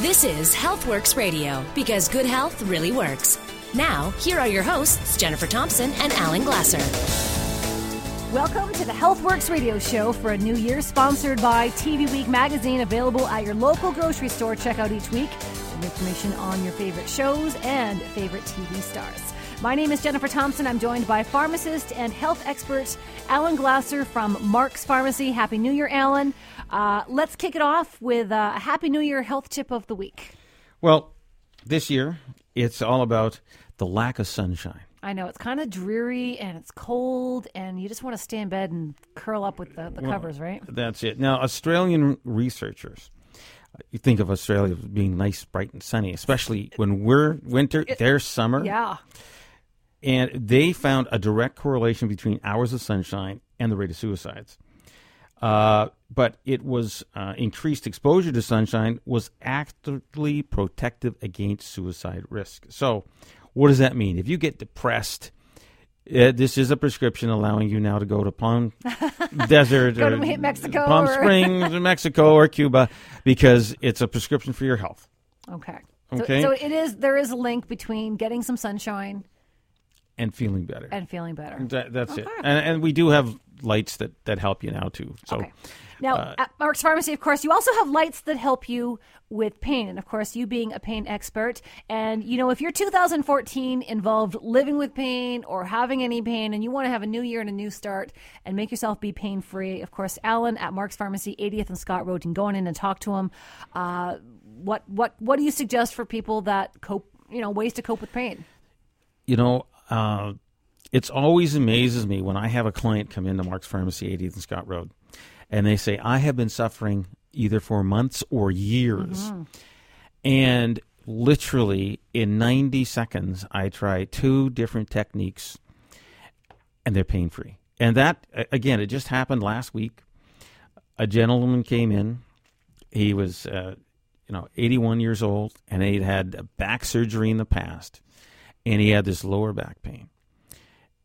This is Healthworx Radio because good health really works. Now, here are your hosts, Jennifer Thompson and Alan Glasser. Welcome to the Healthworx radio show for a new year, sponsored by TV Week magazine, available at your local grocery store. Check out each week information on your favorite shows and favorite TV stars. My name is Jennifer Thompson. I'm joined by pharmacist and health expert Alan Glasser from Mark's Pharmacy. Happy New Year, Alan. Uh, let's kick it off with uh, a Happy New Year health tip of the week. Well, this year it's all about the lack of sunshine. I know it's kind of dreary and it's cold, and you just want to stay in bed and curl up with the, the well, covers, right? That's it. Now, Australian researchers, you think of Australia as being nice, bright, and sunny, especially when we're winter, their summer. Yeah. And they found a direct correlation between hours of sunshine and the rate of suicides. Uh, but it was uh, increased exposure to sunshine was actively protective against suicide risk. So, what does that mean? If you get depressed, uh, this is a prescription allowing you now to go to Palm Desert go or to Mexico Palm or... Springs, Mexico, or Cuba because it's a prescription for your health. Okay. Okay. So, so, it is. There is a link between getting some sunshine and feeling better. And feeling better. That, that's okay. it. And, and we do have lights that, that help you now too. So. Okay. Now, uh, at Mark's Pharmacy, of course, you also have lights that help you with pain. And of course, you being a pain expert. And, you know, if you're 2014 involved living with pain or having any pain and you want to have a new year and a new start and make yourself be pain free, of course, Alan at Mark's Pharmacy, 80th and Scott Road, you can go on in and talk to him. Uh, what, what, what do you suggest for people that cope, you know, ways to cope with pain? You know, uh, it's always amazes me when I have a client come into Mark's Pharmacy, 80th and Scott Road, and they say, I have been suffering either for months or years. Mm-hmm. And literally in 90 seconds, I try two different techniques and they're pain free. And that, again, it just happened last week. A gentleman came in. He was, uh, you know, 81 years old, and he'd had back surgery in the past, and he had this lower back pain.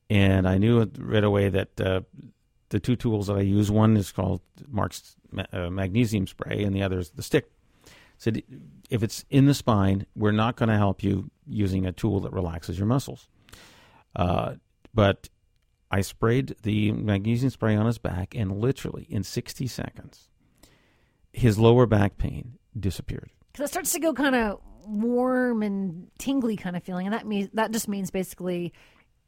And I knew right away that uh, the two tools that I use. One is called Mark's uh, magnesium spray, and the other is the stick. Said so if it's in the spine, we're not going to help you using a tool that relaxes your muscles. Uh, but I sprayed the magnesium spray on his back, and literally in 60 seconds, his lower back pain disappeared. Because it starts to go kind of warm and tingly kind of feeling, and that means that just means basically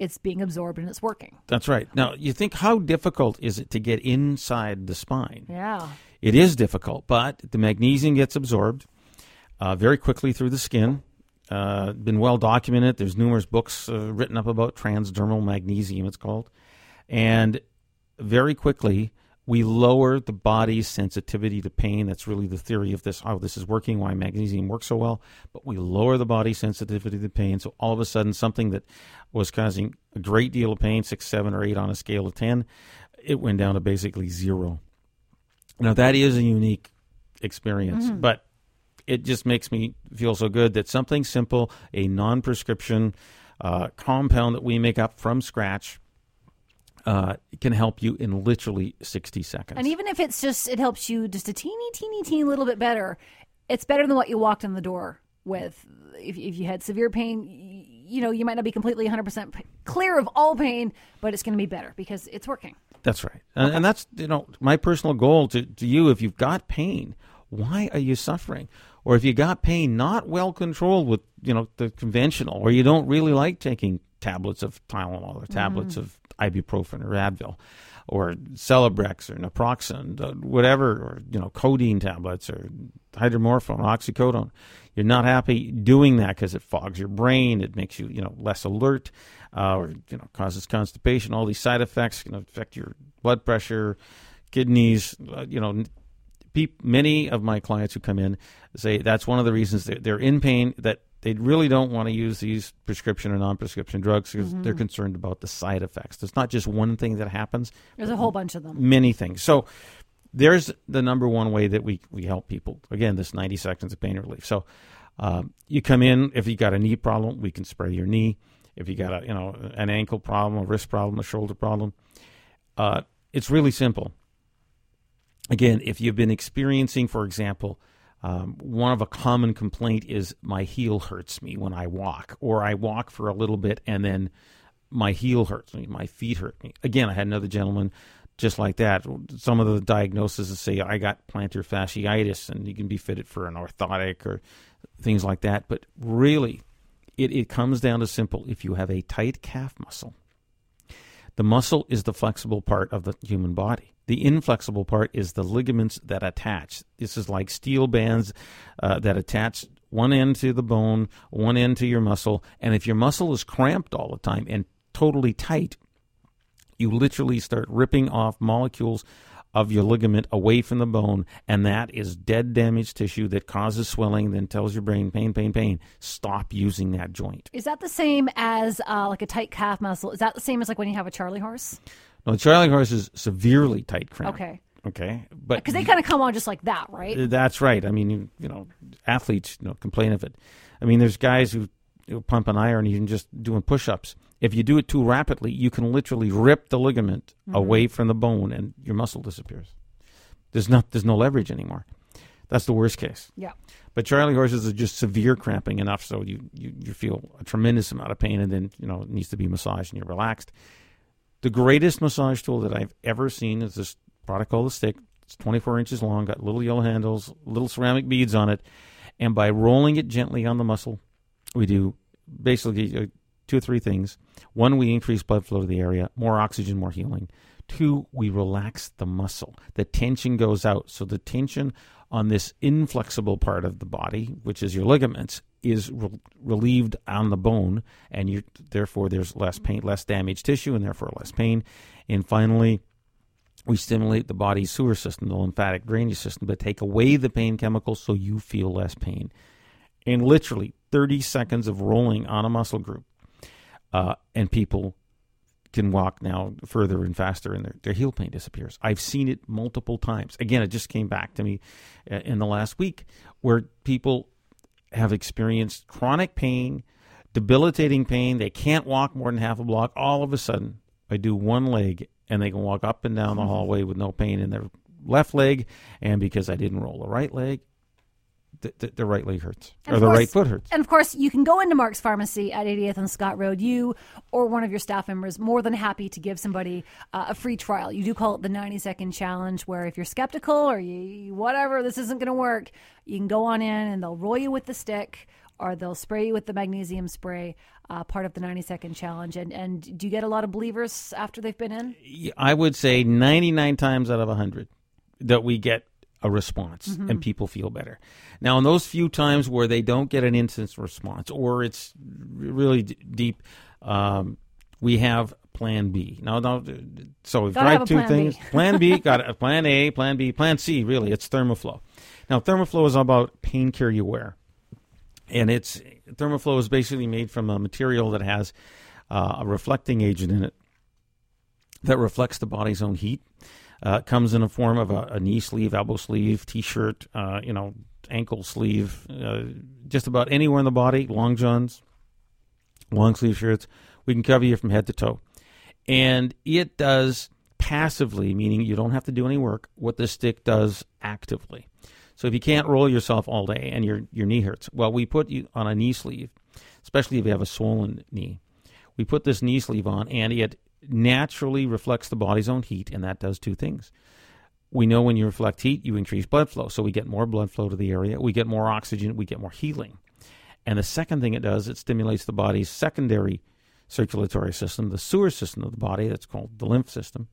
it's being absorbed and it's working. That's right. Now, you think how difficult is it to get inside the spine? Yeah. It is difficult, but the magnesium gets absorbed uh, very quickly through the skin. Uh, been well documented. There's numerous books uh, written up about transdermal magnesium, it's called. And very quickly, we lower the body's sensitivity to pain. That's really the theory of this, how this is working, why magnesium works so well. But we lower the body's sensitivity to pain. So all of a sudden, something that was causing a great deal of pain, six, seven, or eight on a scale of 10, it went down to basically zero. Now, that is a unique experience, mm-hmm. but it just makes me feel so good that something simple, a non prescription uh, compound that we make up from scratch, uh, can help you in literally 60 seconds. And even if it's just, it helps you just a teeny, teeny, teeny little bit better, it's better than what you walked in the door with. If, if you had severe pain, you know, you might not be completely 100% clear of all pain, but it's going to be better because it's working. That's right. And, okay. and that's, you know, my personal goal to, to you if you've got pain, why are you suffering? Or if you got pain not well controlled with, you know, the conventional, or you don't really like taking tablets of Tylenol or tablets mm. of ibuprofen or Advil or Celebrex or naproxen, whatever, or you know, codeine tablets or hydromorphone, oxycodone. You're not happy doing that because it fogs your brain. It makes you, you know, less alert, uh, or you know, causes constipation. All these side effects can affect your blood pressure, kidneys. Uh, you know, many of my clients who come in say that's one of the reasons they're in pain that they really don't want to use these prescription or non-prescription drugs because mm-hmm. they're concerned about the side effects. There's not just one thing that happens. There's a whole bunch of them. Many things. So there's the number one way that we, we help people. Again, this 90 seconds of pain relief. So um, you come in, if you got a knee problem, we can spray your knee. If you got a you know an ankle problem, a wrist problem, a shoulder problem, uh, it's really simple. Again, if you've been experiencing, for example, Um, one of a common complaint is my heel hurts me when I walk, or I walk for a little bit and then my heel hurts me, my feet hurt me. Again, I had another gentleman just like that. Some of the diagnoses say I got plantar fasciitis, and you can be fitted for an orthotic or things like that. But really, it, it comes down to simple. If you have a tight calf muscle, the muscle is the flexible part of the human body. The inflexible part is the ligaments that attach. This is like steel bands uh, that attach one end to the bone, one end to your muscle. And if your muscle is cramped all the time and totally tight, you literally start ripping off molecules of your ligament away from the bone, and that is dead damaged tissue that causes swelling, then tells your brain pain, pain, pain. Stop using that joint. Is that the same as uh, like a tight calf muscle? Is that the same as like when you have a Charlie horse? No, Charlie horse is severely tight cramp. Okay. Okay, but Because they kind of come on just like that, right? That's right. I mean, you, you know, athletes you know complain of it. I mean, there's guys who, who pump an iron even just doing push-ups. If you do it too rapidly, you can literally rip the ligament mm-hmm. away from the bone, and your muscle disappears. There's not there's no leverage anymore. That's the worst case. Yeah. But Charlie horses are just severe cramping enough so you, you, you feel a tremendous amount of pain and then, you know, it needs to be massaged and you're relaxed. The greatest massage tool that I've ever seen is this product called the stick. It's 24 inches long, got little yellow handles, little ceramic beads on it. And by rolling it gently on the muscle, we do basically two or three things. One, we increase blood flow to the area, more oxygen, more healing. Two, we relax the muscle. The tension goes out. So the tension on this inflexible part of the body, which is your ligaments, is re- relieved on the bone, and you therefore there's less pain, less damaged tissue, and therefore less pain. And finally, we stimulate the body's sewer system, the lymphatic drainage system, to take away the pain chemicals so you feel less pain. And literally 30 seconds of rolling on a muscle group, uh, and people can walk now further and faster, and their, their heel pain disappears. I've seen it multiple times. Again, it just came back to me uh, in the last week where people have experienced chronic pain, debilitating pain. They can't walk more than half a block. All of a sudden, I do one leg and they can walk up and down the hallway with no pain in their left leg. And because I didn't roll the right leg, the, the, the right leg hurts And or of the course- right foot hurts. And of course, you can go into Mark's Pharmacy at 80th and Scott Road. You or one of your staff members more than happy to give somebody uh, a free trial. You do call it the 90 second challenge, where if you're skeptical or you whatever, this isn't going to work, you can go on in and they'll roll you with the stick or they'll spray you with the magnesium spray. Uh, part of the 90 second challenge. And and do you get a lot of believers after they've been in? I would say 99 times out of 100 that we get a response Mm-hmm. and people feel better. Now, in those few times where they don't get an instant response or it's really d- deep, um, we have plan B. Now, now so we've tried two plan B. things. plan B, got a plan A, plan B, plan C, really, it's Thermoflow. Now, Thermoflow is all about pain care you wear. And it's Thermoflow is basically made from a material that has uh, a reflecting agent in it that reflects the body's own heat. Uh, comes in a form of a, a knee sleeve, elbow sleeve, t-shirt, uh, you know, ankle sleeve, uh, just about anywhere in the body. Long johns, long sleeve shirts. We can cover you from head to toe, and it does passively, meaning you don't have to do any work. What the stick does actively. So if you can't roll yourself all day and your your knee hurts, well, we put you on a knee sleeve, especially if you have a swollen knee. We put this knee sleeve on, and it naturally reflects the body's own heat, and that does two things. We know when you reflect heat, you increase blood flow, so we get more blood flow to the area, we get more oxygen, we get more healing. And the second thing it does, it stimulates the body's secondary circulatory system, the sewer system of the body, that's called the lymph system,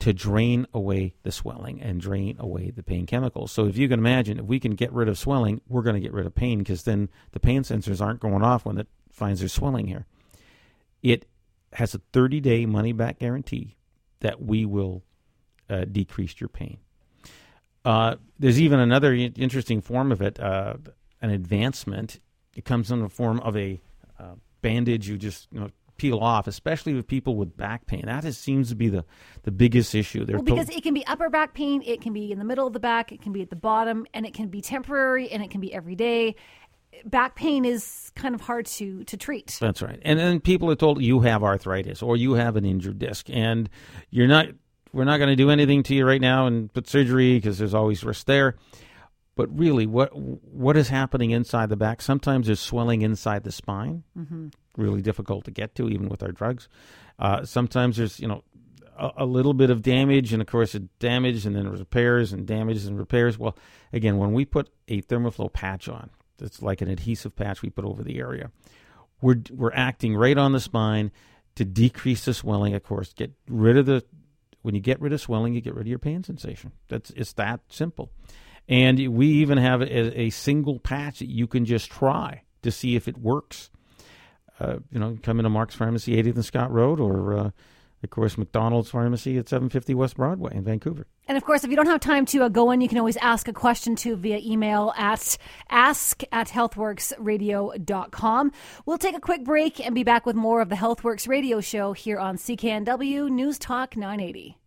to drain away the swelling and drain away the pain chemicals. So if you can imagine, if we can get rid of swelling, we're going to get rid of pain because then the pain sensors aren't going off when it finds there's swelling here. It has a 30 day money back guarantee that we will uh, decrease your pain. Uh, there's even another interesting form of it, uh, an advancement. It comes in the form of a uh, bandage you just you know, peel off, especially with people with back pain. That is, seems to be the, the biggest issue. They're Well, because it can be upper back pain, it can be in the middle of the back, it can be at the bottom, and it can be temporary, and it can be every day. Back pain is kind of hard to to treat. That's right. And then people are told you have arthritis or you have an injured disc and you're not we're not going to do anything to you right now and put surgery because there's always risk there. but really, what what is happening inside the back? Sometimes there's swelling inside the spine, mm-hmm. really difficult to get to, even with our drugs. Uh, sometimes there's you know a, a, little bit of damage, and of course, it damage, and then repairs, and damages and repairs. Well, again, when we put a thermoflow patch on, it's like an adhesive patch we put over the area. We're we're acting right on the spine to decrease the swelling. Of course, get rid of the when you get rid of swelling, you get rid of your pain sensation. That's it's that simple. And we even have a, a single patch that you can just try to see if it works. Uh, you know, come into Mark's Pharmacy, 80th and Scott Road, or uh, of course, McDonald's Pharmacy at 750 West Broadway in Vancouver. And of course, if you don't have time to uh, go in, you can always ask a question to via email at ask at healthworxradio.com. We'll take a quick break and be back with more of the Healthworx radio show here on CKNW News Talk 980.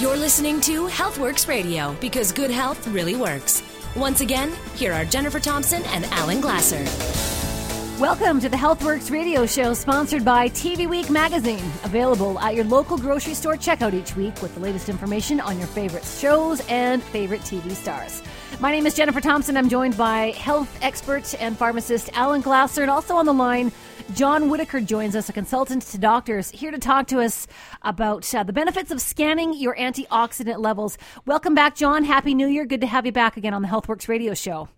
You're listening to Healthworx Radio because good health really works. Once again, here are Jennifer Thompson and Alan Glasser. Welcome to the Healthworx radio show sponsored by TV Week magazine. Available at your local grocery store checkout each week with the latest information on your favorite shows and favorite TV stars. My name is Jennifer Thompson. I'm joined by health expert and pharmacist Alan Glasser, and also on the line, John Whitaker joins us, a consultant to doctors, here to talk to us about uh, the benefits of scanning your antioxidant levels. Welcome back, John. Happy New Year. Good to have you back again on the Healthworx radio show.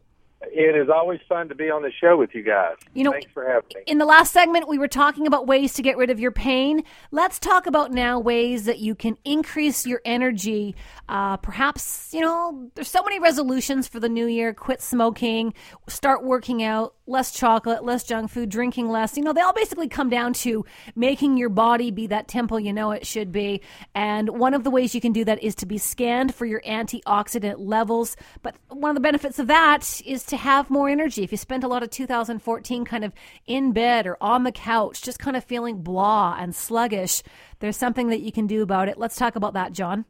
It is always fun to be on the show with you guys. You know, thanks for having me. In the last segment, we were talking about ways to get rid of your pain. Let's talk about now ways that you can increase your energy. Uh, perhaps you know, there's so many resolutions for the new year: quit smoking, start working out, less chocolate, less junk food, drinking less. You know, they all basically come down to making your body be that temple you know it should be. And one of the ways you can do that is to be scanned for your antioxidant levels. But one of the benefits of that is to have more energy. If you spent a lot of 2014 kind of in bed or on the couch, just kind of feeling blah and sluggish, there's something that you can do about it. Let's talk about that, John.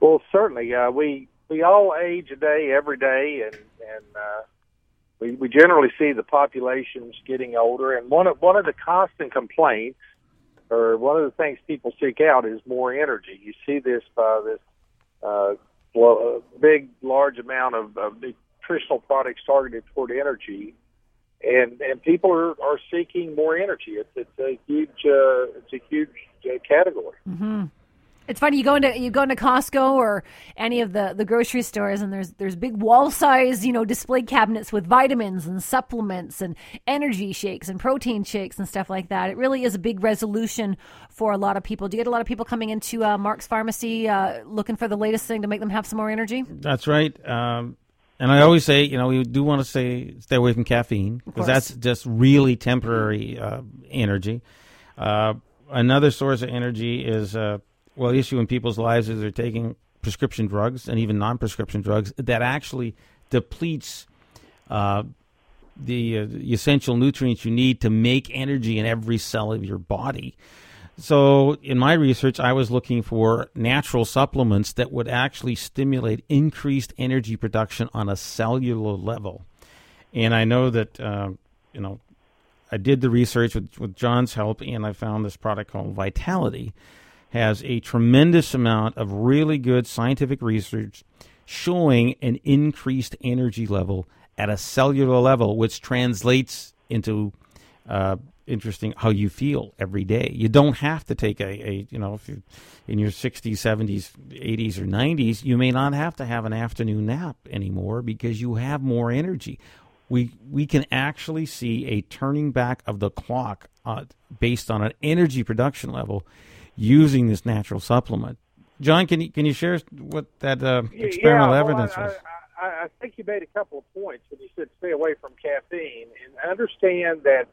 Well, certainly. Uh, we we all age a day every day, and and uh, we, we generally see the populations getting older, and one of one of the constant complaints, or one of the things people seek out, is more energy. You see this by this uh, uh big, large amount of, of nutritional products targeted toward energy, and and people are, are seeking more energy. It's it's a huge uh, it's a huge uh, category. Mm-hmm. It's funny you go into you go into Costco or any of the, the grocery stores and there's there's big wall size you know display cabinets with vitamins and supplements and energy shakes and protein shakes and stuff like that. It really is a big resolution for a lot of people. Do you get a lot of people coming into uh, Mark's Pharmacy uh, looking for the latest thing to make them have some more energy? That's right. Um, and I always say, you know, we do want to say stay away from caffeine because that's just really temporary uh, energy. Uh, another source of energy is uh, well, issue in people's lives is they're taking prescription drugs and even non-prescription drugs that actually depletes uh, the, uh, the, essential nutrients you need to make energy in every cell of your body. So, in my research, I was looking for natural supplements that would actually stimulate increased energy production on a cellular level. And I know that, uh, you know, I did the research with, with John's help, and I found this product called Vitality has a tremendous amount of really good scientific research showing an increased energy level at a cellular level, which translates into uh, interesting how you feel every day. You don't have to take a, a you know, if you're in your 60s, 70s, 80s, or 90s, you may not have to have an afternoon nap anymore because you have more energy. We we can actually see a turning back of the clock uh, based on an energy production level using this natural supplement. John, can you can you share what that uh, experimental yeah, evidence I, was? I, I, think you made a couple of points when you said stay away from caffeine, and understand that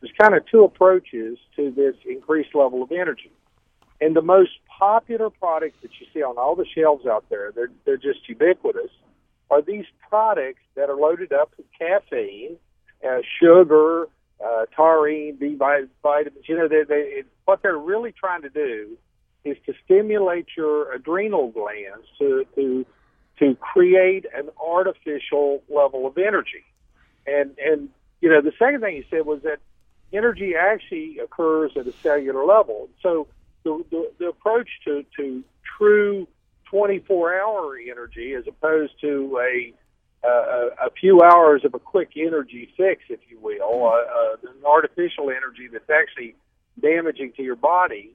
there's kind of two approaches to this increased level of energy. And the most popular products that you see on all the shelves out there, they're they're just ubiquitous, are these products that are loaded up with caffeine, uh, sugar, uh, taurine, B vitamins. You know, they, they, what they're really trying to do is to stimulate your adrenal glands to to to create an artificial level of energy. And and you know, the second thing you said was that energy actually occurs at a cellular level. So the the, the approach to to true 24 hour energy as opposed to a a few hours of a quick energy fix, if you will, uh, uh, an artificial energy that's actually damaging to your body,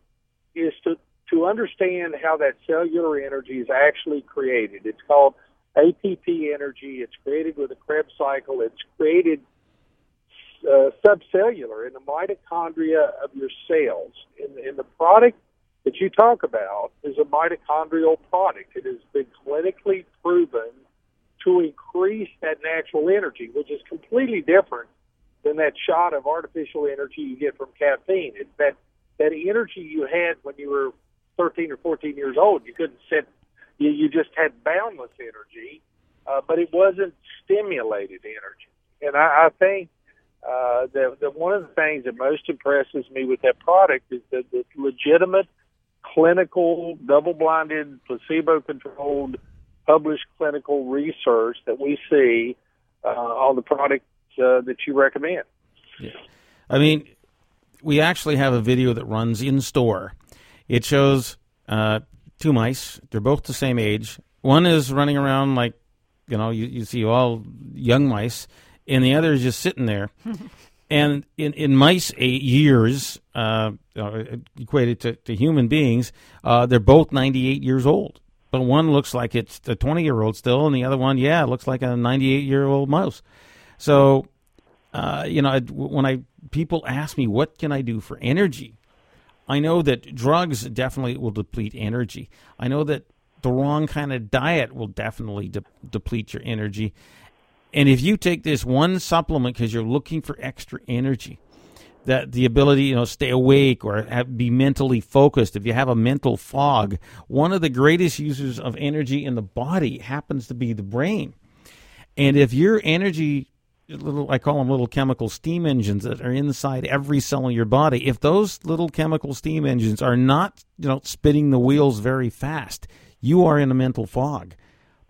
is to to understand how that cellular energy is actually created. It's called ATP energy. It's created with a Krebs cycle. It's created uh, subcellular in the mitochondria of your cells. And, and the product that you talk about is a mitochondrial product. It has been clinically proven to increase that natural energy, which is completely different than that shot of artificial energy you get from caffeine. It's that that energy you had when you were 13 or 14 years old. You couldn't sit. You, you just had boundless energy, uh, but it wasn't stimulated energy. And I, I think uh, that, that one of the things that most impresses me with that product is that the legitimate clinical, double-blinded, placebo-controlled, published clinical research that we see uh, on the products uh, that you recommend. Yeah. I mean, we actually have a video that runs in store. It shows uh, two mice. They're both the same age. One is running around like, you know, you, you see all young mice, and the other is just sitting there. and in, in mice eight years, uh, uh, equated to, to human beings, uh, they're both 98 years old. But one looks like it's a 20 year old still, and the other one, yeah, looks like a 98 year old mouse. So, uh, you know, when I people ask me what can I do for energy, I know that drugs definitely will deplete energy. I know that the wrong kind of diet will definitely de- deplete your energy. And if you take this one supplement because you're looking for extra energy, that the ability, you know, stay awake or have, be mentally focused. If you have a mental fog, one of the greatest users of energy in the body happens to be the brain. And if your energy, little, I call them little chemical steam engines that are inside every cell in your body. If those little chemical steam engines are not, you know, spinning the wheels very fast, you are in a mental fog.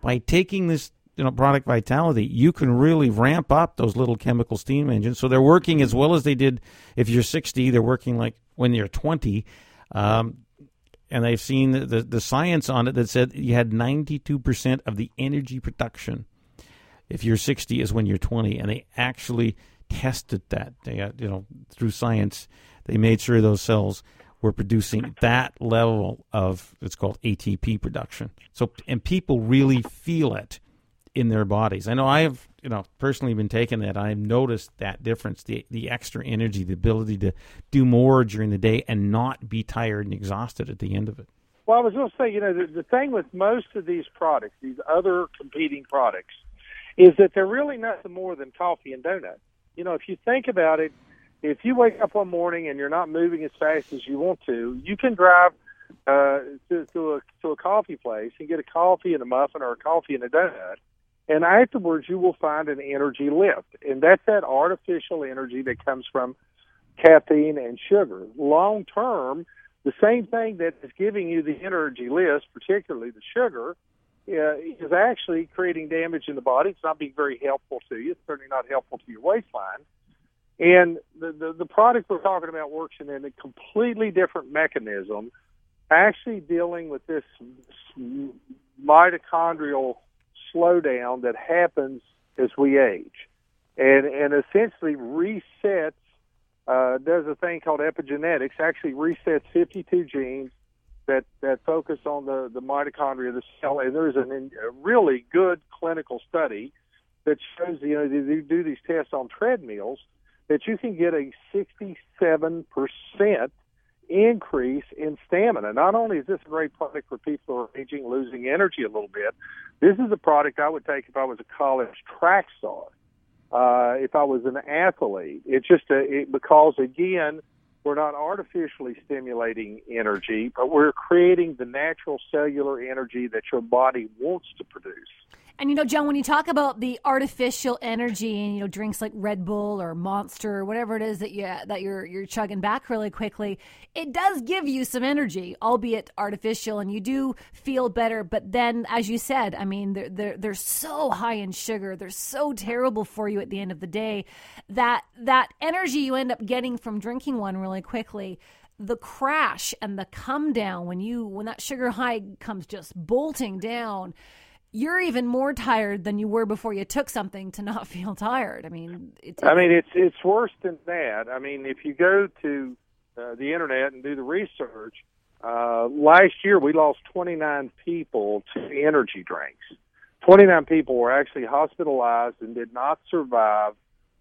By taking this you know product vitality, you can really ramp up those little chemical steam engines. So they're working as well as they did if you're 60. They're working like when you're 20. Um, and they've seen the, the, the, science on it that said you had 92% of the energy production if you're 60 is when you're 20. And they actually tested that. They got, you know, through science, they made sure those cells were producing that level of it's called ATP production. So and people really feel it in their bodies. I know I have, you know, personally been taking that. I've noticed that difference, the the extra energy, the ability to do more during the day and not be tired and exhausted at the end of it. Well, I was going to say, you know, the, the thing with most of these products, these other competing products, is that they're really nothing more than coffee and donuts. You know, if you think about it, if you wake up one morning and you're not moving as fast as you want to, you can drive uh, to, to a to a coffee place and get a coffee and a muffin or a coffee and a donut, and afterwards, you will find an energy lift. And that's that artificial energy that comes from caffeine and sugar. Long term, the same thing that is giving you the energy lift, particularly the sugar, uh, is actually creating damage in the body. It's not being very helpful to you. It's certainly not helpful to your waistline. And the, the, the product we're talking about works in a completely different mechanism, actually dealing with this mitochondrial slowdown that happens as we age, and and essentially resets. Uh, does a thing called epigenetics. Actually, resets 52 genes that that focus on the the mitochondria of the cell. And there's an, a really good clinical study that shows you know they do these tests on treadmills that you can get a 67 percent increase in stamina. Not only is this a great product for people who are aging, losing energy a little bit, this is a product I would take if I was a college track star, uh, if I was an athlete. It's just a, it, because, again, we're not artificially stimulating energy, but we're creating the natural cellular energy that your body wants to produce. And you know, John, when you talk about the artificial energy and you know drinks like Red Bull or Monster or whatever it is that you that you're you're chugging back really quickly, it does give you some energy, albeit artificial, and you do feel better. But then, as you said, I mean, they're they're, they're so high in sugar, they're so terrible for you at the end of the day that that energy you end up getting from drinking one really quickly the crash and the come down when you when that sugar high comes just bolting down you're even more tired than you were before you took something to not feel tired. I mean, it's, I mean, it's it's worse than that. I mean, if you go to uh, the internet and do the research, uh, last year we lost 29 people to energy drinks. 29 people were actually hospitalized and did not survive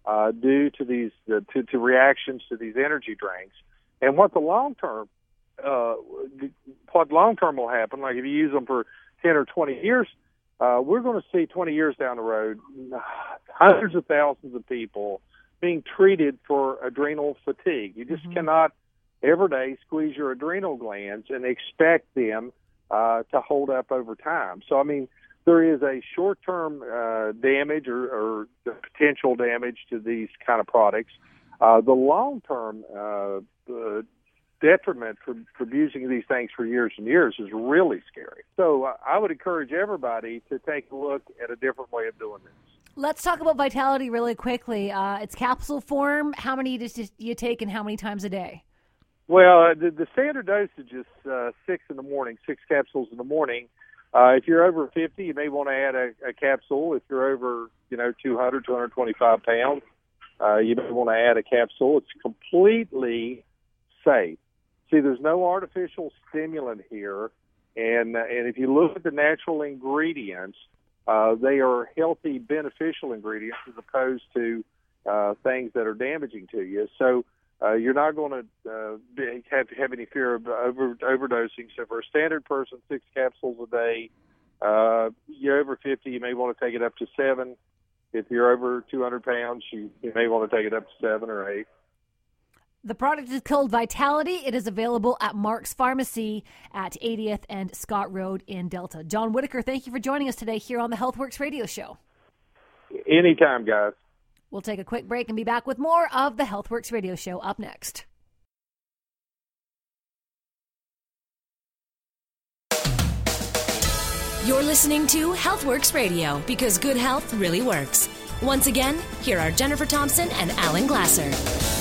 uh, due to these uh, to, to reactions to these energy drinks. And what the long term uh, what long term will happen, like if you use them for 10 or 20 years, uh, we're going to see 20 years down the road hundreds of thousands of people being treated for adrenal fatigue. You just mm-hmm. cannot every day squeeze your adrenal glands and expect them uh, to hold up over time. So, I mean, there is a short-term uh, damage or, or the potential damage to these kind of products. Uh, the long-term uh, detriment from, for using these things for years and years is really scary. So uh, I would encourage everybody to take a look at a different way of doing this. Let's talk about vitality really quickly. Uh, it's capsule form. How many do you take and how many times a day? Well, uh, the, the standard dosage is uh, six in the morning, six capsules in the morning. Uh, if you're over 50, you may want to add a, a capsule. If you're over, you know, 200, 225 pounds, uh, you may want to add a capsule. It's completely safe. See, there's no artificial stimulant here, and uh, and if you look at the natural ingredients, uh, they are healthy, beneficial ingredients as opposed to uh, things that are damaging to you. So uh, you're not going to uh, have have any fear of over, overdosing. So for a standard person, six capsules a day. Uh, you're over 50, you may want to take it up to seven. If you're over 200 pounds, you, you may want to take it up to seven or eight. The product is called Vitality. It is available at Mark's Pharmacy at 80th and Scott Road in Delta. John Whitaker, thank you for joining us today here on the Healthworx radio show. Anytime, guys. We'll take a quick break and be back with more of the Healthworx radio show up next. You're listening to Healthworx Radio because good health really works. Once again, here are Jennifer Thompson and Alan Glasser.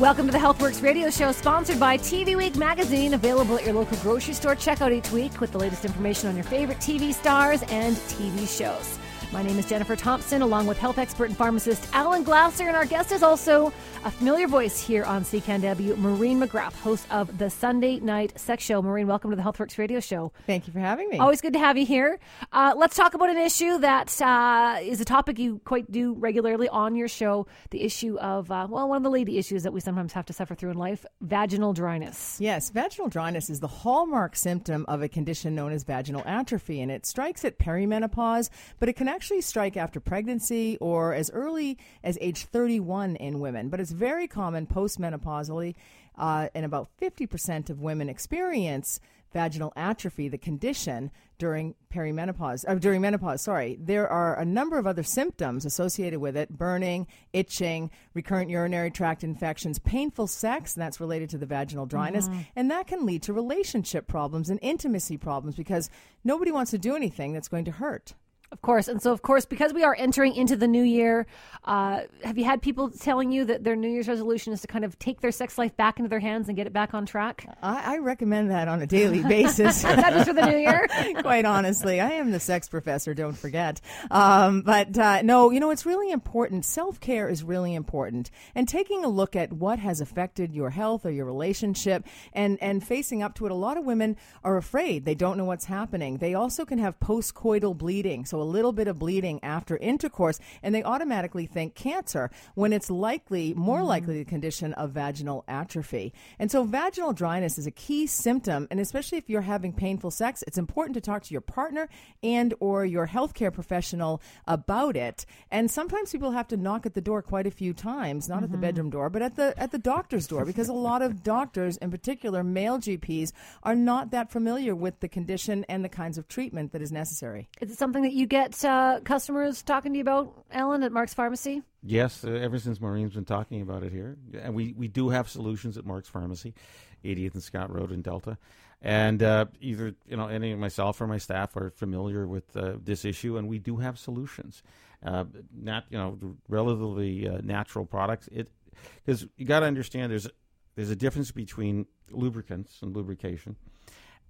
Welcome to the Healthworx radio show, sponsored by TV Week magazine, available at your local grocery store. Check out each week with the latest information on your favorite TV stars and TV shows. My name is Jennifer Thompson, along with health expert and pharmacist Alan Glasser, and our guest is also a familiar voice here on CKNW, Maureen McGrath, host of the Sunday Night Sex Show. Maureen, welcome to the Healthworx Radio Show. Thank you for having me. Always good to have you here. Uh, let's talk about an issue that uh, is a topic you quite do regularly on your show the issue of, uh, well, one of the lady issues that we sometimes have to suffer through in life vaginal dryness. Yes, vaginal dryness is the hallmark symptom of a condition known as vaginal atrophy, and it strikes at perimenopause, but it can actually actually strike after pregnancy or as early as age 31 in women, but it's very common postmenopausally, uh, and about 50% of women experience vaginal atrophy, the condition during perimenopause, uh, during menopause. Sorry, there are a number of other symptoms associated with it: burning, itching, recurrent urinary tract infections, painful sex, and that's related to the vaginal dryness, mm-hmm. and that can lead to relationship problems and intimacy problems because nobody wants to do anything that's going to hurt. Of course. And so, of course, because we are entering into the new year, uh, have you had people telling you that their New Year's resolution is to kind of take their sex life back into their hands and get it back on track? I, I recommend that on a daily basis. Not just for the new year? Quite honestly. I am the sex professor, don't forget. Um, but uh, no, you know, it's really important. Self care is really important. And taking a look at what has affected your health or your relationship and, and facing up to it. A lot of women are afraid. They don't know what's happening. They also can have postcoital bleeding. So a little bit of bleeding after intercourse, and they automatically think cancer when it's likely, more mm. likely, the condition of vaginal atrophy. And so, vaginal dryness is a key symptom, and especially if you're having painful sex, it's important to talk to your partner and or your healthcare professional about it. And sometimes people have to knock at the door quite a few times, not mm-hmm. at the mm-hmm. bedroom door, but at the at the doctor's door, because a lot of doctors, in particular male GPs, are not that familiar with the condition and the kinds of treatment that is necessary. Is it something that you get uh, customers talking to you about, Ellen at Mark's Pharmacy? Yes, uh, ever since Maureen's been talking about it here, and we, we do have solutions at Mark's Pharmacy, 80th and Scott Road in Delta, and uh, either you know any of myself or my staff are familiar with uh, this issue, and we do have solutions. Uh, not you know relatively uh, natural products. It because you got to understand there's there's a difference between lubricants and lubrication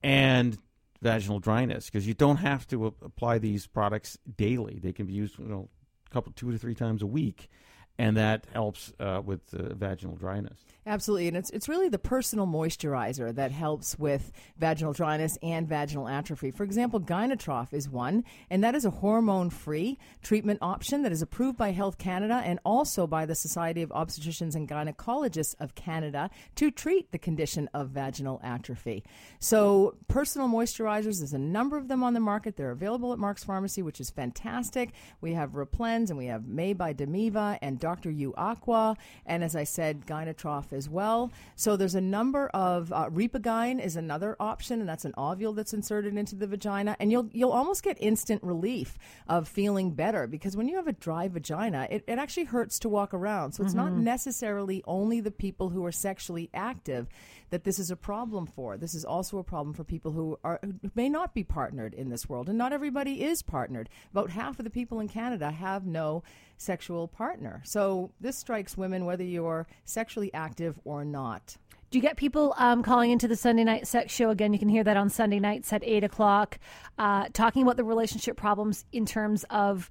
and vaginal dryness because you don't have to apply these products daily. They can be used, you know, a couple, two to three times a week, and that helps uh, with vaginal dryness. Absolutely, and it's it's really the personal moisturizer that helps with vaginal dryness and vaginal atrophy. For example, Gynatrof is one, and that is a hormone-free treatment option that is approved by Health Canada and also by the Society of Obstetricians and Gynecologists of Canada to treat the condition of vaginal atrophy. So, personal moisturizers, there's a number of them on the market. They're available at Mark's Pharmacy, which is fantastic. We have Replens and we have Mae by Damiva and Dr. U Aqua, and as I said, Gynatrof as well. So there's a number of uh, Repagyne is another option, and that's an ovule that's inserted into the vagina, and you'll you'll almost get instant relief of feeling better because when you have a dry vagina, it, it actually hurts to walk around. So it's not necessarily only the people who are sexually active that this is a problem for. This is also a problem for people who are who may not be partnered in this world, and not everybody is partnered. About half of the people in Canada have no sexual partner. So this strikes women whether you're sexually active or not. Do you get people um, calling into the Sunday night sex show again? You can hear that on Sunday nights at eight o'clock, uh, talking about the relationship problems in terms of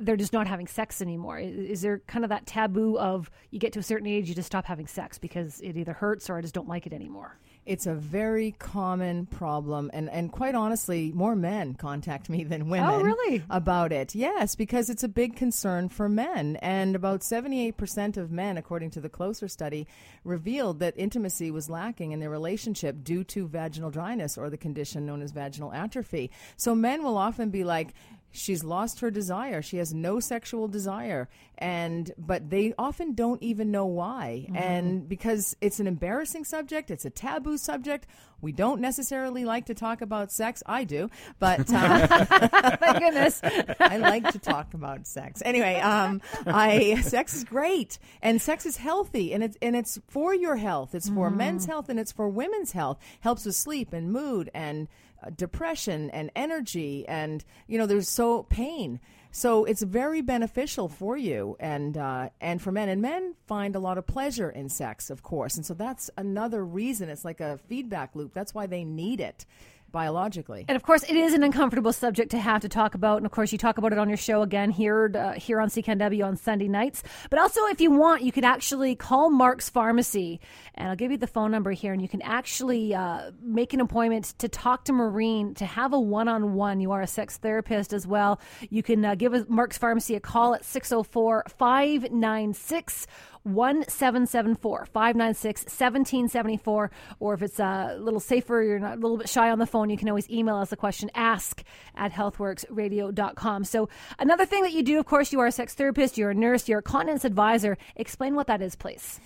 they're just not having sex anymore. Is there kind of that taboo of you get to a certain age, you just stop having sex because it either hurts or I just don't like it anymore? It's a very common problem, and, and quite honestly, more men contact me than oh, women. Oh, really? About it, yes, because it's a big concern for men. And about 78% of men, according to the Closer study, revealed that intimacy was lacking in their relationship due to vaginal dryness or the condition known as vaginal atrophy. So men will often be like, she's lost her desire she has no sexual desire and but they often don't even know why and because it's an embarrassing subject it's a taboo subject we don't necessarily like to talk about sex i do but uh, Thank goodness. I like to talk about sex. Anyway, um, I sex is great, and sex is healthy, and it's and it's for your health. It's for men's health, and it's for women's health. Helps with sleep and mood and depression and energy, and you know, there's so pain. So it's very beneficial for you and uh, and for men. And men find a lot of pleasure in sex, of course, and so that's another reason. It's like a feedback loop. That's why they need it biologically. And of course, it is an uncomfortable subject to have to talk about. And of course, you talk about it on your show again here uh, here on CKNW on Sunday nights. But also, if you want, you could actually call Mark's Pharmacy, and I'll give you the phone number here, and you can actually uh, make an appointment to talk to Maureen to have a one on one. You are a sex therapist as well. You can uh, give Mark's Pharmacy a call at 604 596 1774 596 1774 or if it's a little safer you're not a little bit shy on the phone you can always email us a question ask at healthworxradio.com so another thing that you do of course you are a sex therapist you're a nurse you're a continence advisor. Explain what that is please.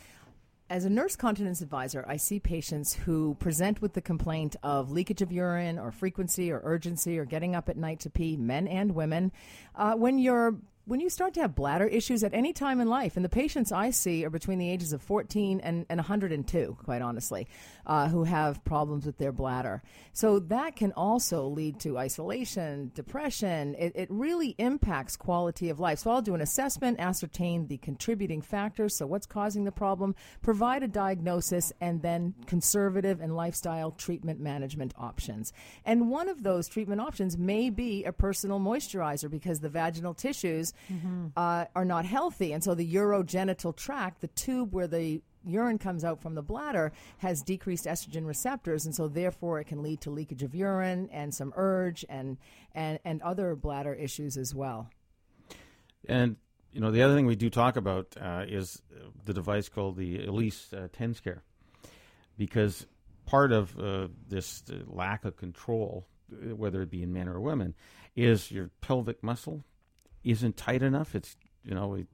As a nurse continence advisor, I see patients who present with the complaint of leakage of urine or frequency or urgency or getting up at night to pee, men and women. Uh, when you're when you start to have bladder issues at any time in life, and the patients I see are between the ages of 14 and, and 102, quite honestly, uh, who have problems with their bladder. So that can also lead to isolation, depression. It, it really impacts quality of life. So I'll do an assessment, ascertain the contributing factors, so what's causing the problem, provide a diagnosis, and then conservative and lifestyle treatment management options. And one of those treatment options may be a personal moisturizer because the vaginal tissues uh, are not healthy. And so the urogenital tract, the tube where the urine comes out from the bladder, has decreased estrogen receptors. And so therefore it can lead to leakage of urine and some urge and, and, and other bladder issues as well. And you know, the other thing we do talk about uh, is the device called the Elise uh, Tens Care, because part of uh, this uh, lack of control, uh, whether it be in men or women, is your pelvic muscle isn't tight enough. It's you know, it,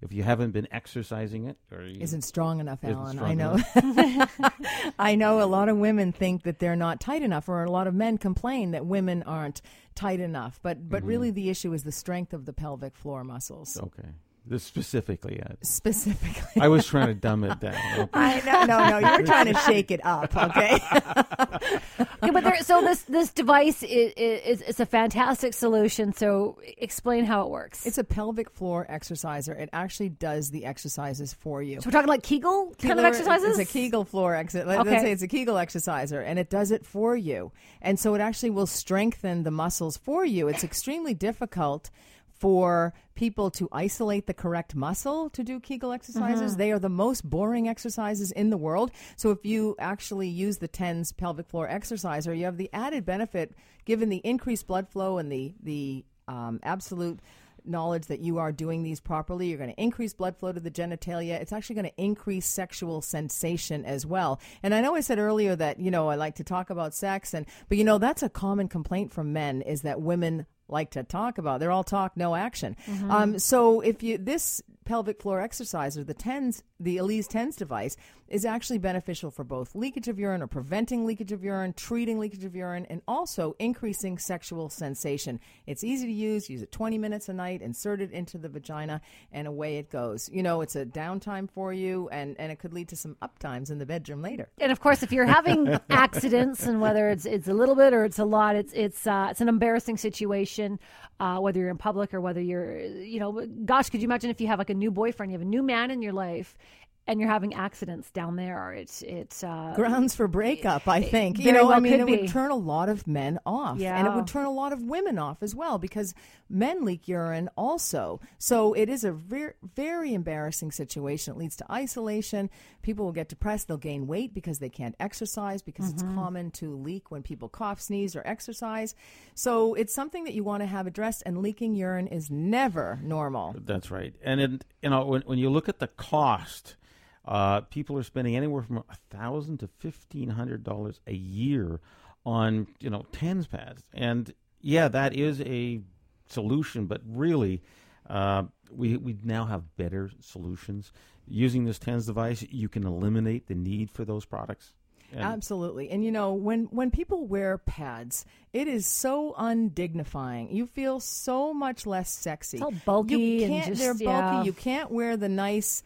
if you haven't been exercising it, or you, Isn't strong enough, Alan. strong I know. I know a lot of women think that they're not tight enough, or a lot of men complain that women aren't tight enough. But but mm-hmm. really, the issue is the strength of the pelvic floor muscles. okay. This specifically, uh, specifically. I was trying to dumb it down. Okay. I know, no, no. You were trying to shake it up, okay? Okay, but there, so this this device is, is it's a fantastic solution. So explain how it works. it's a pelvic floor exerciser. It actually does the exercises for you. so we're talking like Kegel kind of exercises. It's a Kegel floor exercise. Let's Okay. say it's a Kegel exerciser, and it does it for you. And so it actually will strengthen the muscles for you. It's extremely difficult for people to isolate the correct muscle to do Kegel exercises. Mm-hmm. They are the most boring exercises in the world. So if you actually use the TENS pelvic floor exerciser, you have the added benefit, given the increased blood flow and the the um, absolute knowledge that you are doing these properly. You're going to increase blood flow to the genitalia. It's actually going to increase sexual sensation as well. And I know I said earlier that, you know, I like to talk about sex and but you know, that's a common complaint from men is that women like to talk about. They're all talk, no action. Um, so if you this pelvic floor exercise or the TENS, the Elise TENS device, is actually beneficial for both leakage of urine or preventing leakage of urine, treating leakage of urine, and also increasing sexual sensation. It's easy to use. Use it 20 minutes a night, insert it into the vagina, and away it goes. You know, it's a downtime for you, and, and it could lead to some uptimes in the bedroom later. and of course, if you're having accidents, and whether it's it's a little bit or it's a lot, it's it's uh, it's an embarrassing situation. Uh, whether you're in public or whether you're, you know, gosh, could you imagine if you have like a new boyfriend, you have a new man in your life, and you're having accidents down there? It's it's uh, grounds for breakup, I think. You know, well I mean, it be. would turn a lot of men off. And it would turn a lot of women off as well because men leak urine also. So it is a very, very embarrassing situation. It leads to isolation. People will get depressed. They'll gain weight because they can't exercise because it's common to leak when people cough, sneeze, or exercise. So it's something that you want to have addressed, and leaking urine is never normal. That's right. And it, you know, when when you look at the cost, uh, people are spending anywhere from a thousand to fifteen hundred dollars a year on you know TENA pads. And yeah, that is a solution, but really, uh, we we now have better solutions. Using this tens device, you can eliminate the need for those products. And Absolutely. And you know, when when people wear pads, it is so undignifying. You feel so much less sexy. It's all bulky You can't just- they're bulky. yeah. You can't wear the nice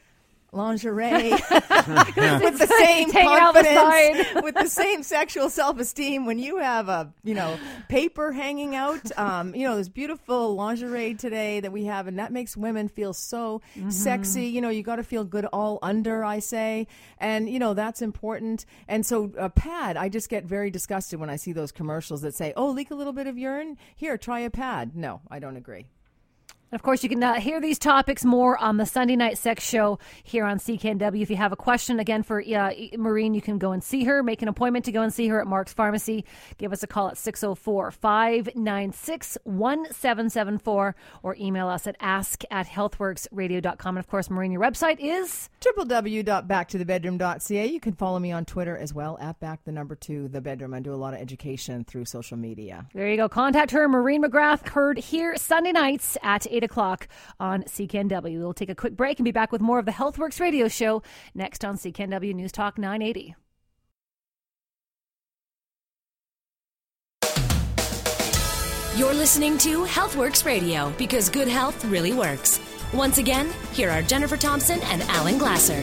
lingerie with the same the confidence, with the same sexual self-esteem. When you have a you know paper hanging out um, you know this beautiful lingerie today that we have and that makes women feel so Mm-hmm. sexy. You know you got to feel good all under i say. And you know that's important. And so a pad i just get very disgusted when i see those commercials that say oh leak a little bit of urine? Here try a pad. No i don't agree Of course, you can uh, hear these topics more on the Sunday Night Sex Show here on CKNW. If you have a question, again, for uh, Maureen, you can go and see her. Make an appointment to go and see her at Mark's Pharmacy. Give us a call at 604 596 1774 or email us at ask at healthworxradio.com. And of course, Maureen, your website is. www.backtothebedroom.ca. You can follow me on Twitter as well at back the number two the bedroom. I do a lot of education through social media. There you go. Contact her, Maureen McGrath, heard here Sunday nights at 8 o'clock on CKNW. We'll take a quick break and be back with more of the Healthworx radio show next on CKNW News Talk 980. You're listening to Healthworx Radio because good health really works. Once again, here are Jennifer Thompson and Alan Glasser.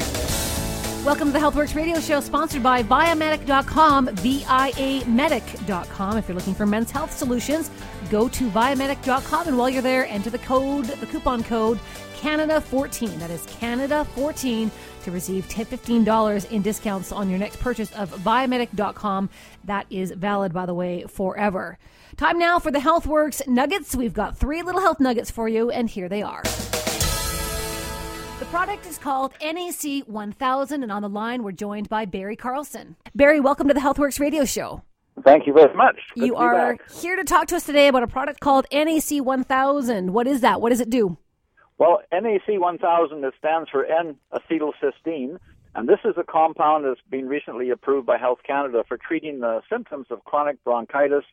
Welcome to the Healthworx radio show sponsored by Viamedic.com, V-I-A-Medic.com. If you're looking for men's health solutions, go to Viamedic.com and while you're there, enter the code, the coupon code Canada14. That is Canada14 to receive $10 $15 in discounts on your next purchase of Viamedic.com. That is valid, by the way, forever. Time now for the Healthworx Nuggets. We've got three little health nuggets for you, and here they are. The product is called NAC 1000, and on the line, we're joined by Barry Carlson. Barry, welcome to the Healthworx radio show. Thank you very much. Good you are back. here to talk to us today about a product called NAC 1000. What is that? What does it do? Well, NAC 1000 it stands for N-acetylcysteine, and this is a compound that's been recently approved by Health Canada for treating the symptoms of chronic bronchitis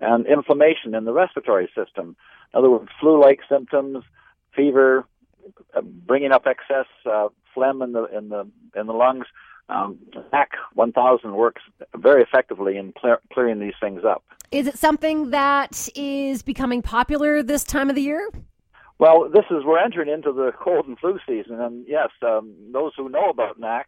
and inflammation in the respiratory system. In other words, flu-like symptoms, fever, uh, bringing up excess uh, phlegm in the in the in the lungs. Um, NAC 1000 works very effectively in clear, clearing these things up. Is it something that is becoming popular this time of the year? Well, this is we're entering into the cold and flu season, and yes, um, those who know about NAC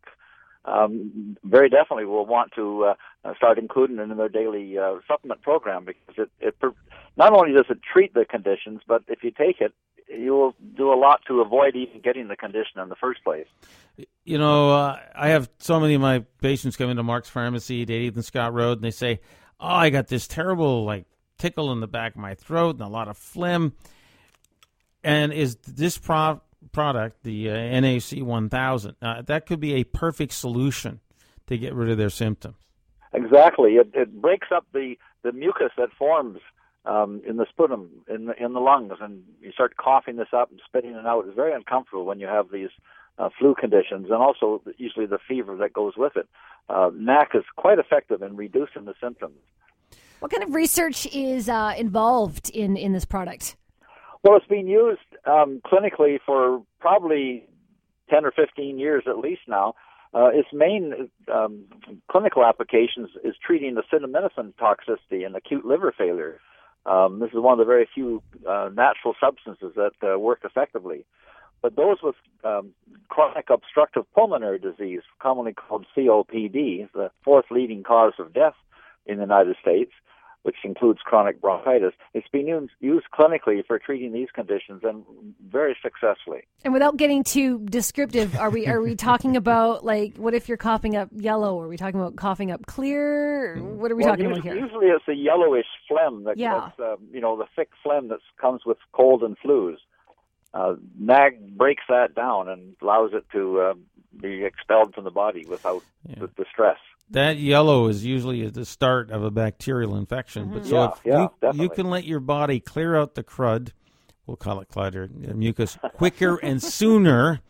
um, very definitely will want to uh, start including it in their daily uh, supplement program because it, it not only does it treat the conditions, but if you take it, you will do a lot to avoid even getting the condition in the first place. You know, uh, I have so many of my patients come into Mark's Pharmacy, 80th and Scott Road, and they say, "Oh, I got this terrible like tickle in the back of my throat and a lot of phlegm." And is this pro- product, the uh, NAC 1000, uh, that could be a perfect solution to get rid of their symptoms? Exactly. It, it breaks up the, the mucus that forms um, in the sputum, in the, in the lungs, and you start coughing this up and spitting it out. It's very uncomfortable when you have these uh, flu conditions and also usually the fever that goes with it. Uh, NAC is quite effective in reducing the symptoms. What kind of research is uh, involved in, in this product? Well, it's been used um, clinically for probably 10 or 15 years at least now. Uh, its main um, clinical applications is treating the acetaminophen toxicity and acute liver failure. Um, this is one of the very few uh, natural substances that uh, work effectively. But those with um, chronic obstructive pulmonary disease, commonly called COPD, the fourth leading cause of death in the United States, which includes chronic bronchitis. It's been used, used clinically for treating these conditions and very successfully. And without getting too descriptive, are we are we talking about like what if you're coughing up yellow? Are we talking about coughing up clear? What are we well, talking usually, about here? Usually, it's a yellowish phlegm that Yeah. that's, uh, you know the thick phlegm that comes with cold and flus. Uh, NAC breaks that down and allows it to uh, be expelled from the body without the, the stress. That yellow is usually the start of a bacterial infection. But so Yeah, if yeah, you, definitely. you can let your body clear out the crud, we'll call it crud or uh, mucus, quicker and sooner,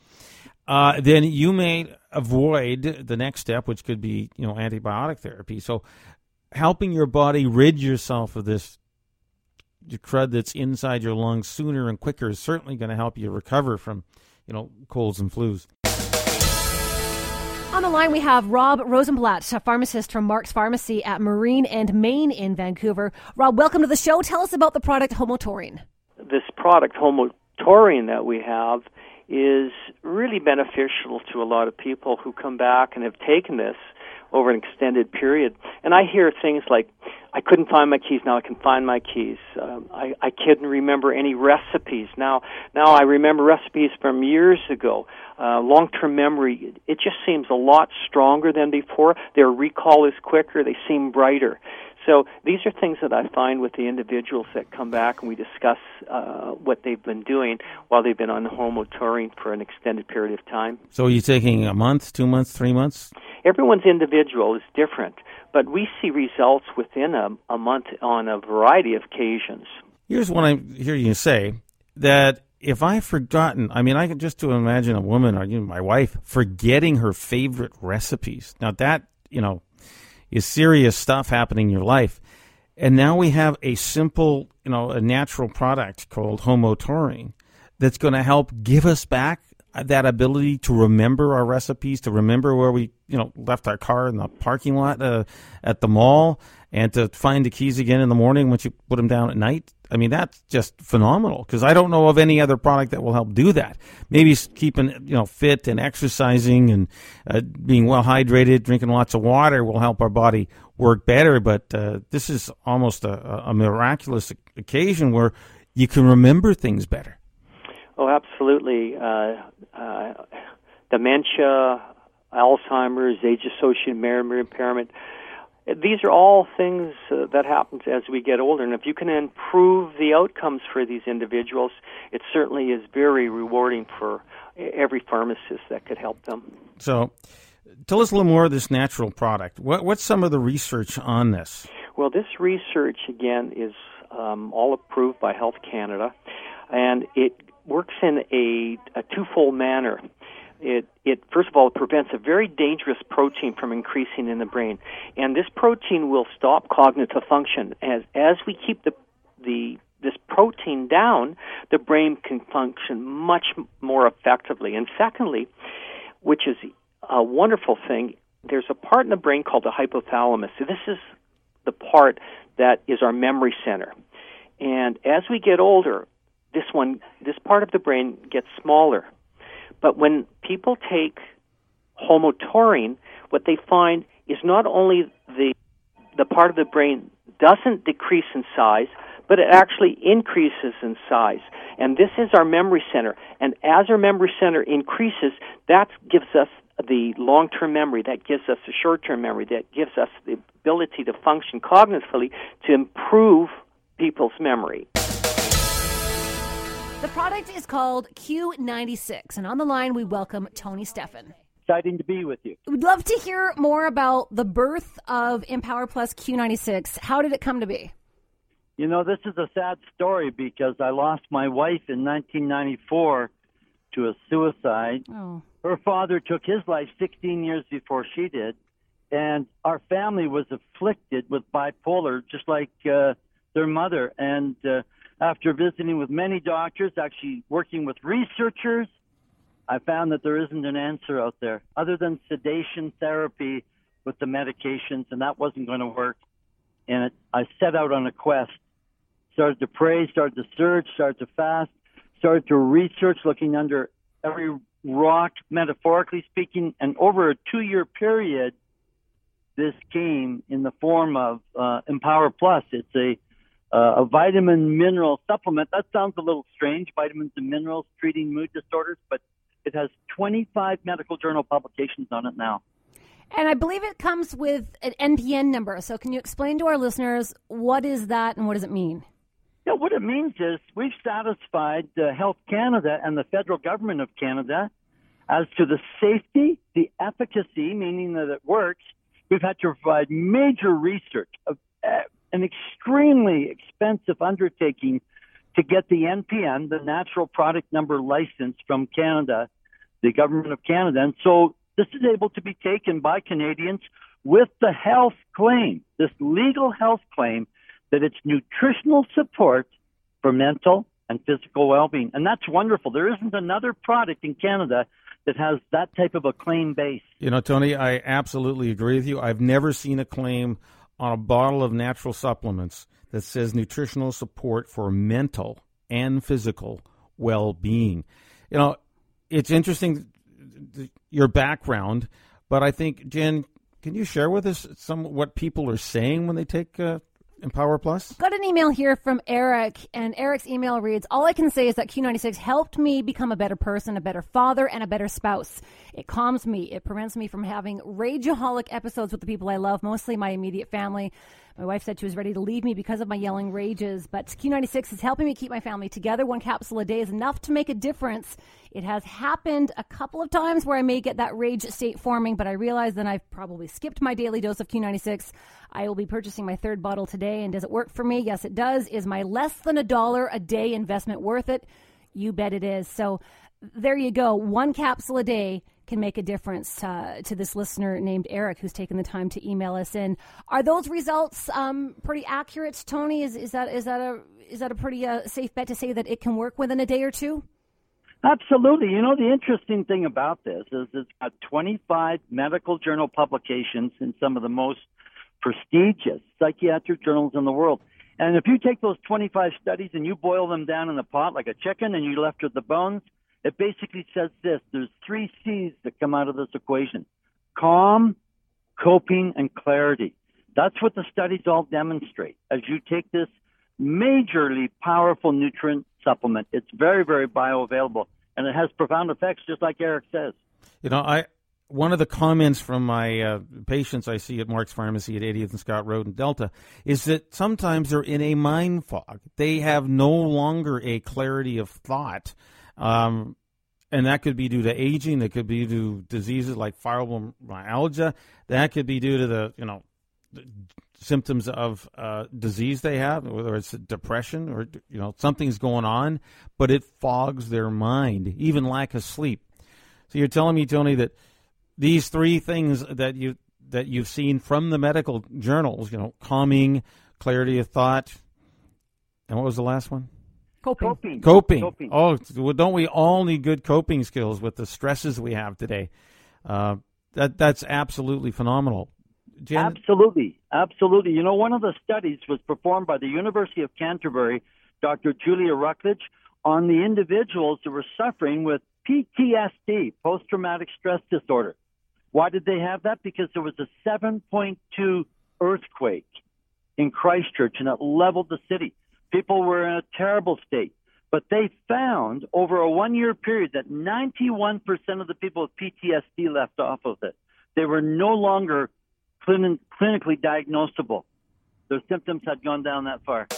uh, then you may avoid the next step, which could be you know antibiotic therapy. So helping your body rid yourself of this your crud that's inside your lungs sooner and quicker is certainly going to help you recover from you know colds and flus. On the line, we have Rob Rosenblatt, a pharmacist from Mark's Pharmacy at Marine and Main in Vancouver. Rob, welcome to the show. Tell us about the product Homotaurine. this product, homotaurine, that we have, is really beneficial to a lot of people who come back and have taken this over an extended period. And I hear things like, I couldn't find my keys, now I can find my keys. Um, I, I couldn't remember any recipes. Now, now I remember recipes from years ago. Uh, long-term memory, it just seems a lot stronger than before. Their recall is quicker. They seem brighter. So these are things that I find with the individuals that come back and we discuss uh, what they've been doing while they've been on homotaurine for an extended period of time. So are you taking a month, two months, three months? Everyone's individual is different, but we see results within a, a month on a variety of occasions. Here's what I hear you say that if I've forgotten, I mean, I can just to imagine a woman or you know, my wife forgetting her favorite recipes. Now that you know is serious stuff happening in your life, and now we have a simple, you know, a natural product called homotaurine that's going to help give us back that ability to remember our recipes, to remember where we, you know, left our car in the parking lot uh, at the mall, and to find the keys again in the morning once you put them down at night. I mean, that's just phenomenal because I don't know of any other product that will help do that. Maybe keeping, you know, fit and exercising and uh, being well hydrated, drinking lots of water will help our body work better. But uh, this is almost a, a miraculous occasion where you can remember things better. Oh, absolutely. Uh, uh, dementia, Alzheimer's, age-associated memory impairment. These are all things uh, that happens as we get older, and if you can improve the outcomes for these individuals, it certainly is very rewarding for every pharmacist that could help them. So, tell us a little more of this natural product. What, what's some of the research on this? Well, this research again is um, all approved by Health Canada, and it works in a, a twofold manner. It, it first of all prevents a very dangerous protein from increasing in the brain, and this protein will stop cognitive function as as we keep the the this protein down, the brain can function much more effectively. And secondly, which is a wonderful thing, there's a part in the brain called the hypothalamus. So this is the part that is our memory center. And as we get older, this one, this part of the brain gets smaller. But when people take homotaurine, what they find is not only the the part of the brain doesn't decrease in size, but it actually increases in size. And this is our memory center. And as our memory center increases, that gives us the long term memory, that gives us the short term memory, that gives us the ability to function cognitively to improve people's memory. The product is called Q96, and on the line we welcome Tony Stephan. Exciting to be with you. We'd love to hear more about the birth of Empower Plus Q96. How did it come to be? You know, this is a sad story because I lost my wife in 1994 to a suicide. Oh. Her father took his life 16 years before she did, and our family was afflicted with bipolar, just like uh, their mother. And uh, after visiting with many doctors, actually working with researchers, I found that there isn't an answer out there other than sedation therapy with the medications, and that wasn't going to work. And it, I set out on a quest. Started to pray, started to search, started to fast, started to research, looking under every rock, metaphorically speaking, and over a two-year period, this came in the form of uh, Empower Plus. It's a uh, a vitamin mineral supplement. That sounds a little strange, vitamins and minerals treating mood disorders, but it has 25 medical journal publications on it now. And I believe it comes with an NPN number. So, can you explain to our listeners what is that and what does it mean? Yeah, what it means is we've satisfied uh, Health Canada and the federal government of Canada as to the safety, the efficacy, meaning that it works. We've had to provide major research, of, uh, an extremely expensive undertaking to get the NPN, the Natural Product Number license from Canada, the government of Canada. And so this is able to be taken by Canadians with the health claim, this legal health claim that it's nutritional support for mental and physical well-being. And that's wonderful. There isn't another product in Canada that has that type of a claim base. You know, Tony, I absolutely agree with you. I've never seen a claim on a bottle of natural supplements that says nutritional support for mental and physical well-being. You know, it's interesting your background, but I think Jen, can you share with us some what people are saying when they take uh, Empower Plus? Got an email here from Eric, and Eric's email reads All I can say is that Q96 helped me become a better person, a better father, and a better spouse. It calms me, it prevents me from having rageaholic episodes with the people I love, mostly my immediate family. My wife said she was ready to leave me because of my yelling rages, but Q96 is helping me keep my family together. One capsule a day is enough to make a difference. It has happened a couple of times where I may get that rage state forming, but I realize then I've probably skipped my daily dose of Q96. I will be purchasing my third bottle today, and does it work for me? Yes, it does. Is my less than a dollar a day investment worth it? You bet it is. So there you go. One capsule a day can make a difference uh, to this listener named Eric who's taken the time to email us in. Are those results um, pretty accurate, Tony? Is, is that is that a is that a pretty uh, safe bet to say that it can work within a day or two? Absolutely. You know, the interesting thing about this is it's got 25 medical journal publications in some of the most prestigious psychiatric journals in the world. And if you take those 25 studies and you boil them down in a pot like a chicken and you left with the bones, it basically says this. There's three C's that come out of this equation. Calm, coping, and clarity. That's what the studies all demonstrate. As you take this majorly powerful nutrient supplement, it's very, very bioavailable and it has profound effects just like Eric says. You know, I one of the comments from my uh, patients I see at Mark's Pharmacy at 80th and Scott Road in Delta is that sometimes they're in a mind fog. They have no longer a clarity of thought. Um, and that could be due to aging. That could be due to diseases like fibromyalgia. That could be due to the you know symptoms of uh, disease they have, whether it's depression or you know something's going on, but it fogs their mind, even lack of sleep. So you're telling me, Tony, that these three things that you that you've seen from the medical journals, you know, calming, clarity of thought, and what was the last one? Coping. Coping. Coping. Coping. Oh, well, don't we all need good coping skills with the stresses we have today? Uh, that that's absolutely phenomenal. Jen? Absolutely, absolutely. You know, one of the studies was performed by the University of Canterbury, Dr. Julia Rucklidge, on the individuals that were suffering with PTSD, post traumatic stress disorder. Why did they have that? Because there was a 7.2 earthquake in Christchurch and it leveled the city. People were in a terrible state. But they found over a one year period that 91% of the people with PTSD left off of it. They were no longer clin- clinically diagnosable. Their symptoms had gone down that far.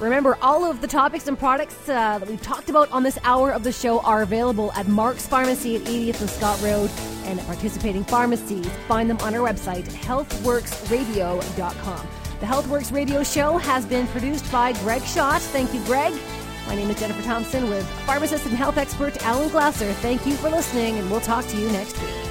Remember, all of the topics and products uh, that we've talked about on this hour of the show are available at Mark's Pharmacy at 80th and Scott Road and at participating pharmacies. Find them on our website, healthworxradio.com. The Healthworx radio show has been produced by Greg Schott. Thank you, Greg. My name is Jennifer Thompson with pharmacist and health expert Alan Glasser. Thank you for listening, and we'll talk to you next week.